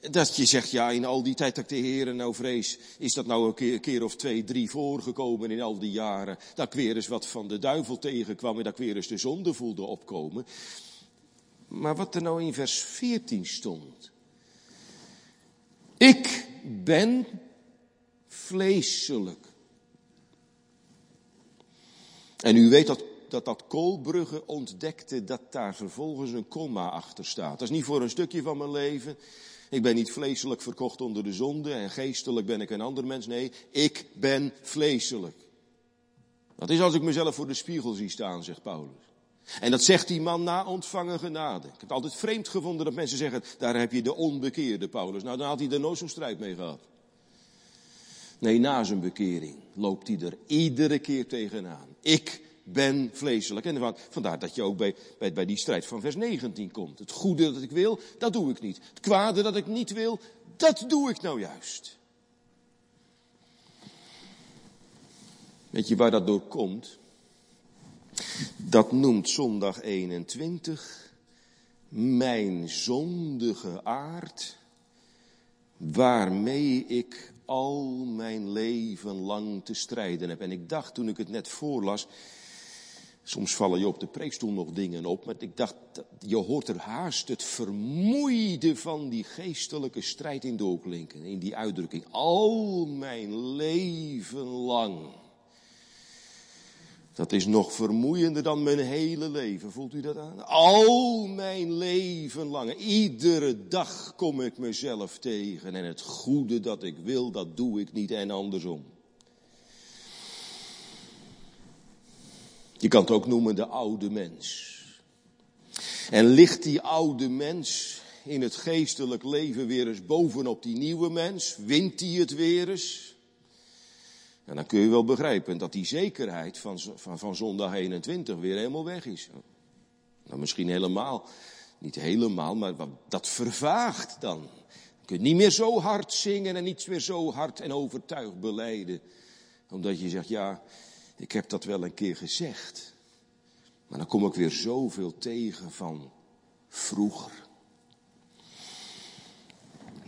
Dat je zegt, ja, in al die tijd dat ik de heren nou vrees, is dat nou een keer, een keer, of twee, drie voorgekomen in al die jaren. Dat ik weer eens wat van de duivel tegenkwam en dat ik weer eens de zonde voelde opkomen. Maar wat er nou in vers 14 stond. Ik ben vleeselijk. En u weet dat dat dat Koolbrugge ontdekte dat daar vervolgens een komma achter staat. Dat is niet voor een stukje van mijn leven. Ik ben niet vleeselijk verkocht onder de zonde en geestelijk ben ik een ander mens. Nee, ik ben vleeselijk. Dat is als ik mezelf voor de spiegel zie staan, zegt Paulus. En dat zegt die man na ontvangen genade. Ik heb het altijd vreemd gevonden dat mensen zeggen, daar heb je de onbekeerde Paulus. Nou, dan had hij er nooit zo'n strijd mee gehad. Nee, na zijn bekering loopt hij er iedere keer tegenaan. Ik ben vleeselijk. En vandaar dat je ook bij, bij, bij die strijd van vers 19 komt. Het goede dat ik wil, dat doe ik niet. Het kwade dat ik niet wil, dat doe ik nou juist. Weet je waar dat door komt? Dat noemt zondag 21 mijn zondige aard, waarmee ik al mijn leven lang te strijden heb. En ik dacht toen ik het net voorlas, soms vallen je op de preekstoel nog dingen op, maar ik dacht, je hoort er haast het vermoeide van die geestelijke strijd in doorklinken, in die uitdrukking. Al mijn leven lang. Dat is nog vermoeiender dan mijn hele leven. Voelt u dat aan? Al mijn leven lang. Iedere dag kom ik mezelf tegen. En het goede dat ik wil, dat doe ik niet en andersom. Je kan het ook noemen de oude mens. En ligt die oude mens in het geestelijk leven weer eens bovenop die nieuwe mens? Wint hij het weer eens? En dan kun je wel begrijpen dat die zekerheid van, van, van zondag 21 weer helemaal weg is. Nou, misschien helemaal, niet helemaal, maar dat vervaagt dan. Je kunt niet meer zo hard zingen en niet meer zo hard en overtuigd beleiden. Omdat je zegt, ja, ik heb dat wel een keer gezegd. Maar dan kom ik weer zoveel tegen van vroeger.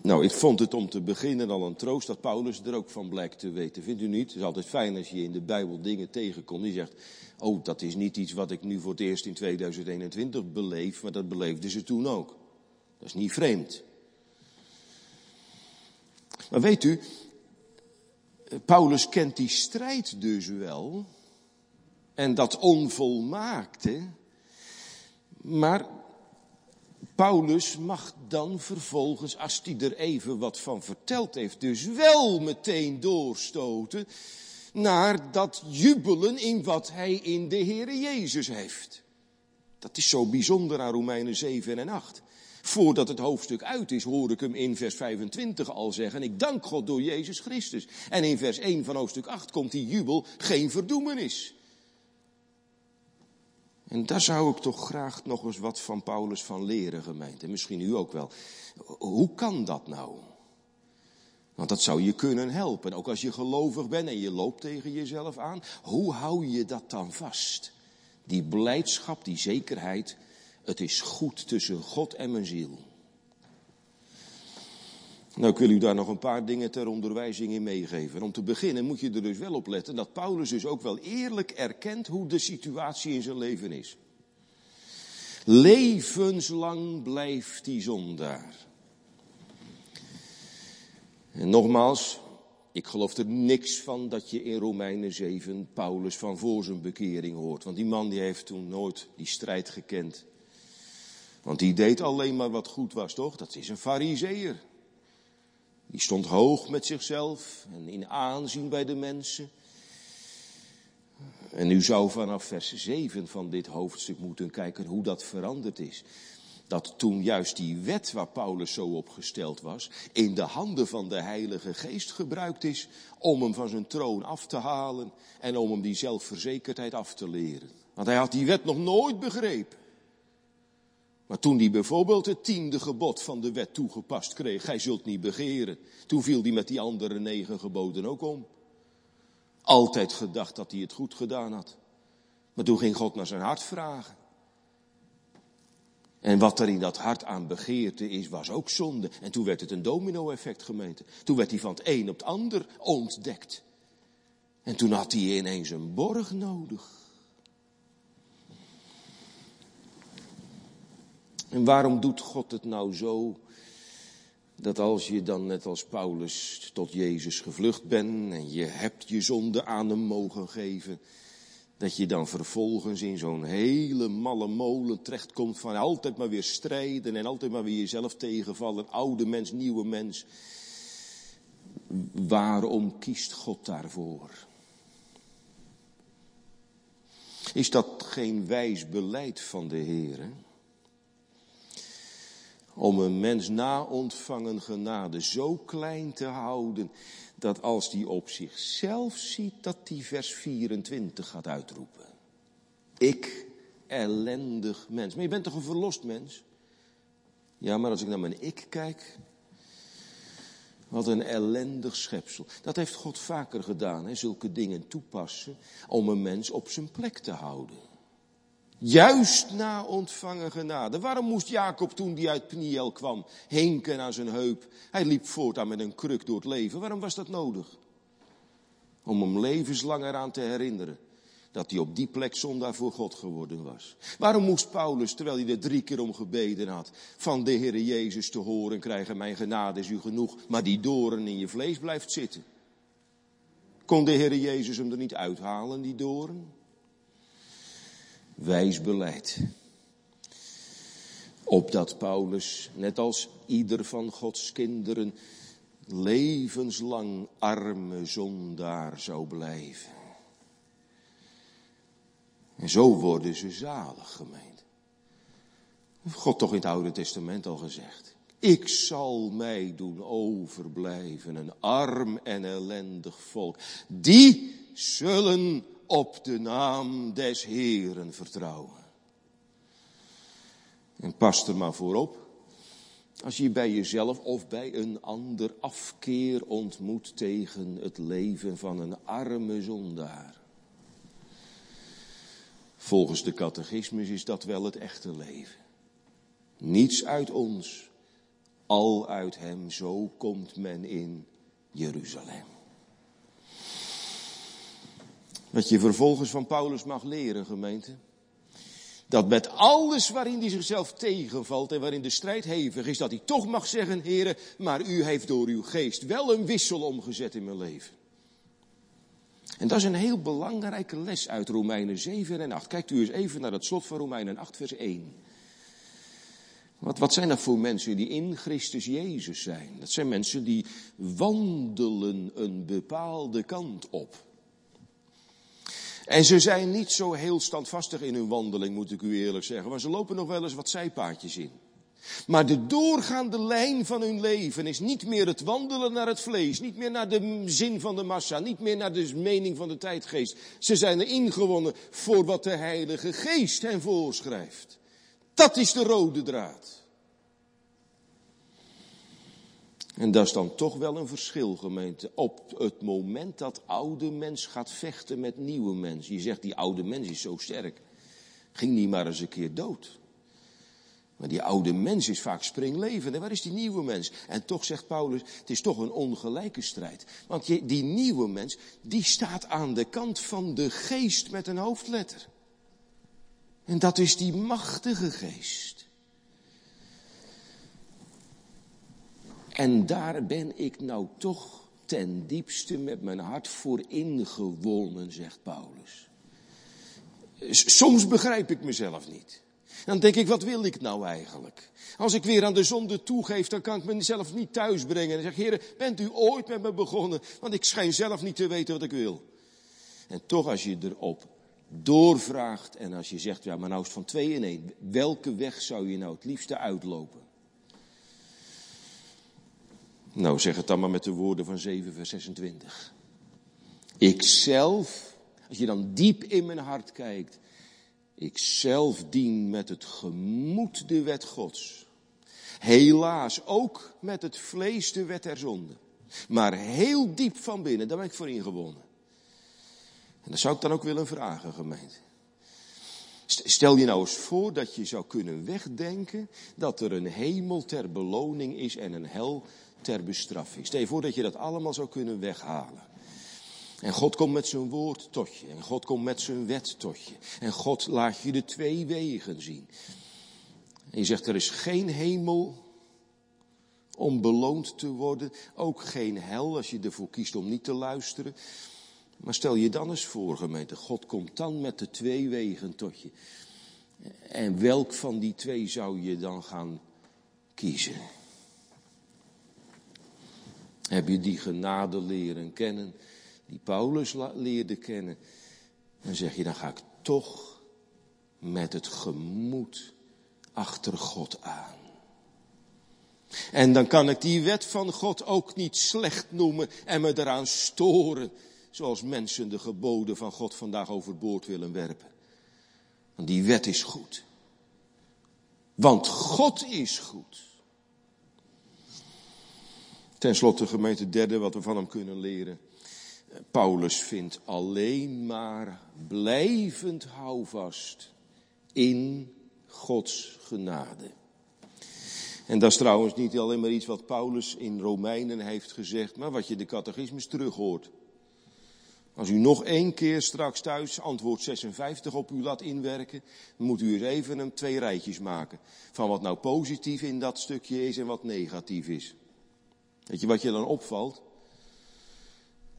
Nou, ik vond het om te beginnen al een troost dat Paulus er ook van blijkt te weten. Vindt u niet? Het is altijd fijn als je in de Bijbel dingen tegenkomt. Die zegt, oh, dat is niet iets wat ik nu voor het eerst in 2021 beleef, maar dat beleefden ze toen ook. Dat is niet vreemd. Maar weet u, Paulus kent die strijd dus wel. En dat onvolmaakte. Maar Paulus mag dan vervolgens, als hij er even wat van verteld heeft, dus wel meteen doorstoten naar dat jubelen in wat hij in de Heere Jezus heeft. Dat is zo bijzonder aan Romeinen 7 en 8. Voordat het hoofdstuk uit is, hoor ik hem in vers 25 al zeggen, ik dank God door Jezus Christus. En in vers 1 van hoofdstuk 8 komt die jubel, geen verdoemenis. En daar zou ik toch graag nog eens wat van Paulus van leren, gemeente. Misschien u ook wel. Hoe kan dat nou? Want dat zou je kunnen helpen. Ook als je gelovig bent en je loopt tegen jezelf aan. Hoe hou je dat dan vast? Die blijdschap, die zekerheid. Het is goed tussen God en mijn ziel. Nou, ik wil u daar nog een paar dingen ter onderwijzing in meegeven. om te beginnen moet je er dus wel op letten dat Paulus dus ook wel eerlijk erkent hoe de situatie in zijn leven is. Levenslang blijft die zondaar. En nogmaals, ik geloof er niks van dat je in Romeinen 7 Paulus van voor zijn bekering hoort. Want die man die heeft toen nooit die strijd gekend. Want die deed alleen maar wat goed was, toch? Dat is een fariseer. Die stond hoog met zichzelf en in aanzien bij de mensen. En u zou vanaf vers 7 van dit hoofdstuk moeten kijken hoe dat veranderd is. Dat toen juist die wet waar Paulus zo op gesteld was, in de handen van de Heilige Geest gebruikt is om hem van zijn troon af te halen en om hem die zelfverzekerdheid af te leren. Want hij had die wet nog nooit begrepen. Maar toen hij bijvoorbeeld het tiende gebod van de wet toegepast kreeg, gij zult niet begeren, toen viel hij met die andere negen geboden ook om. Altijd gedacht dat hij het goed gedaan had. Maar toen ging God naar zijn hart vragen. En wat er in dat hart aan begeerte is, was ook zonde. En toen werd het een domino-effect gemeente. Toen werd hij van het een op het ander ontdekt. En toen had hij ineens een borg nodig. En waarom doet God het nou zo? Dat als je dan net als Paulus tot Jezus gevlucht bent en je hebt je zonde aan hem mogen geven, Dat je dan vervolgens in zo'n hele malle molen terechtkomt van altijd maar weer strijden en altijd maar weer jezelf tegenvallen. Oude mens, nieuwe mens. Waarom kiest God daarvoor? Is dat geen wijs beleid van de Heer? Om een mens na ontvangen genade zo klein te houden dat als die op zichzelf ziet, dat die vers 24 gaat uitroepen. Ik, ellendig mens. Maar je bent toch een verlost mens? Ja, maar als ik naar mijn ik kijk, wat een ellendig schepsel. Dat heeft God vaker gedaan, hè? zulke dingen toepassen om een mens op zijn plek te houden. Juist na ontvangen genade. Waarom moest Jacob toen die uit Pniel kwam hinken aan zijn heup? Hij liep voortaan met een kruk door het leven. Waarom was dat nodig? Om hem levenslang eraan te herinneren dat hij op die plek zondaar voor God geworden was. Waarom moest Paulus, terwijl hij er drie keer om gebeden had, van de Heere Jezus te horen krijgen, mijn genade is u genoeg, maar die doren in je vlees blijft zitten? Kon de Heere Jezus hem er niet uithalen, die doren? Wijs beleid. Opdat Paulus, net als ieder van Gods kinderen, levenslang arme zondaar zou blijven. En zo worden ze zalig, gemeend. God toch in het Oude Testament al gezegd. Ik zal mij doen overblijven, een arm en ellendig volk. Die zullen op de naam des Heeren vertrouwen. En pas er maar voor op. Als je bij jezelf of bij een ander afkeer ontmoet tegen het leven van een arme zondaar. Volgens de catechismus is dat wel het echte leven. Niets uit ons, al uit hem, zo komt men in Jeruzalem. Wat je vervolgens van Paulus mag leren, gemeente. Dat met alles waarin hij zichzelf tegenvalt en waarin de strijd hevig is, dat hij toch mag zeggen, heren, maar u heeft door uw geest wel een wissel omgezet in mijn leven. En dat is een heel belangrijke les uit Romeinen 7 en 8. Kijkt u eens even naar het slot van Romeinen 8, vers 1. Wat, wat zijn dat voor mensen die in Christus Jezus zijn? Dat zijn mensen die wandelen een bepaalde kant op. En ze zijn niet zo heel standvastig in hun wandeling, moet ik u eerlijk zeggen. Maar ze lopen nog wel eens wat zijpaadjes in. Maar de doorgaande lijn van hun leven is niet meer het wandelen naar het vlees, niet meer naar de zin van de massa, niet meer naar de mening van de tijdgeest. Ze zijn er ingewonnen voor wat de Heilige Geest hen voorschrijft. Dat is de rode draad. En dat is dan toch wel een verschil, gemeente. Op het moment dat oude mens gaat vechten met nieuwe mens. Je zegt, die oude mens is zo sterk. Ging niet maar eens een keer dood. Maar die oude mens is vaak springlevend. En waar is die nieuwe mens? En toch zegt Paulus, het is toch een ongelijke strijd. Want die nieuwe mens, die staat aan de kant van de geest met een hoofdletter. En dat is die machtige geest. En daar ben ik nou toch ten diepste met mijn hart voor ingewonnen, zegt Paulus. Soms begrijp ik mezelf niet. Dan denk ik, wat wil ik nou eigenlijk? Als ik weer aan de zonde toegeef, dan kan ik mezelf niet thuisbrengen. En zeg, heren, bent u ooit met me begonnen? Want ik schijn zelf niet te weten wat ik wil. En toch als je erop doorvraagt en als je zegt, ja, maar nou is het van twee in één. Welke weg zou je nou het liefste uitlopen? Nou, zeg het dan maar met de woorden van 7, vers 26. Ik zelf, als je dan diep in mijn hart kijkt, ik zelf dien met het gemoed de wet Gods. Helaas ook met het vlees de wet der zonde. Maar heel diep van binnen, daar ben ik voor ingewonnen. En dat zou ik dan ook willen vragen, gemeente. Stel je nou eens voor dat je zou kunnen wegdenken dat er een hemel ter beloning is en een hel ter bestraffing. Stel je voor dat je dat allemaal zou kunnen weghalen. En God komt met zijn woord tot je. En God komt met zijn wet tot je. En God laat je de twee wegen zien. En je zegt, er is geen hemel om beloond te worden. Ook geen hel als je ervoor kiest om niet te luisteren. Maar stel je dan eens voor, gemeente, God komt dan met de twee wegen tot je. En welk van die twee zou je dan gaan kiezen? Heb je die genade leren kennen, die Paulus leerde kennen? Dan zeg je, dan ga ik toch met het gemoed achter God aan. En dan kan ik die wet van God ook niet slecht noemen en me eraan storen, zoals mensen de geboden van God vandaag overboord willen werpen. Want die wet is goed. Want God is goed. Ten slotte, gemeente derde, wat we van hem kunnen leren. Paulus vindt alleen maar blijvend houvast in Gods genade. En dat is trouwens niet alleen maar iets wat Paulus in Romeinen heeft gezegd, maar wat je de catechismus terughoort. Als u nog één keer straks thuis antwoord 56 op u laat inwerken, moet u eens even een twee rijtjes maken. Van wat nou positief in dat stukje is en wat negatief is. Weet je wat je dan opvalt?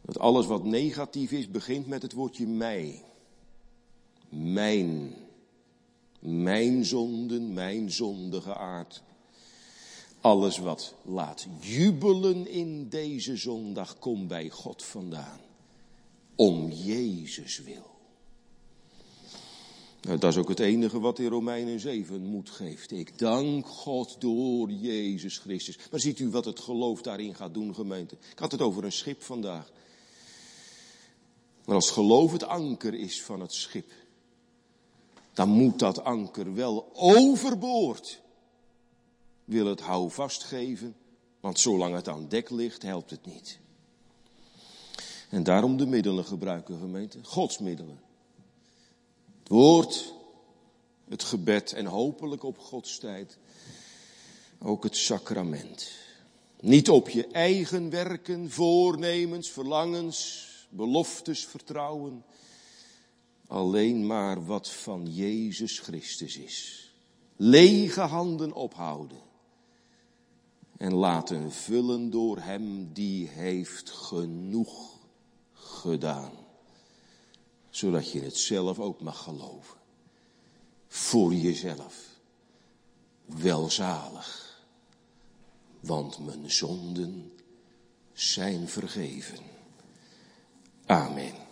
Dat alles wat negatief is begint met het woordje mij. Mijn. Mijn zonden, mijn zondige aard. Alles wat laat jubelen in deze zondag komt bij God vandaan. Om Jezus wil. Nou, dat is ook het enige wat in Romeinen 7 moed geeft. Ik dank God door Jezus Christus. Maar ziet u wat het geloof daarin gaat doen, gemeente? Ik had het over een schip vandaag. Maar als geloof het anker is van het schip, dan moet dat anker wel overboord. Wil het houvast geven, want zolang het aan dek ligt, helpt het niet. En daarom de middelen gebruiken, gemeente. Gods middelen. Woord, het gebed en hopelijk op Gods tijd ook het sacrament. Niet op je eigen werken, voornemens, verlangens, beloftes vertrouwen. Alleen maar wat van Jezus Christus is. Lege handen ophouden. En laten vullen door Hem die heeft genoeg gedaan. Zodat je het zelf ook mag geloven. Voor jezelf. Welzalig. Want mijn zonden zijn vergeven. Amen.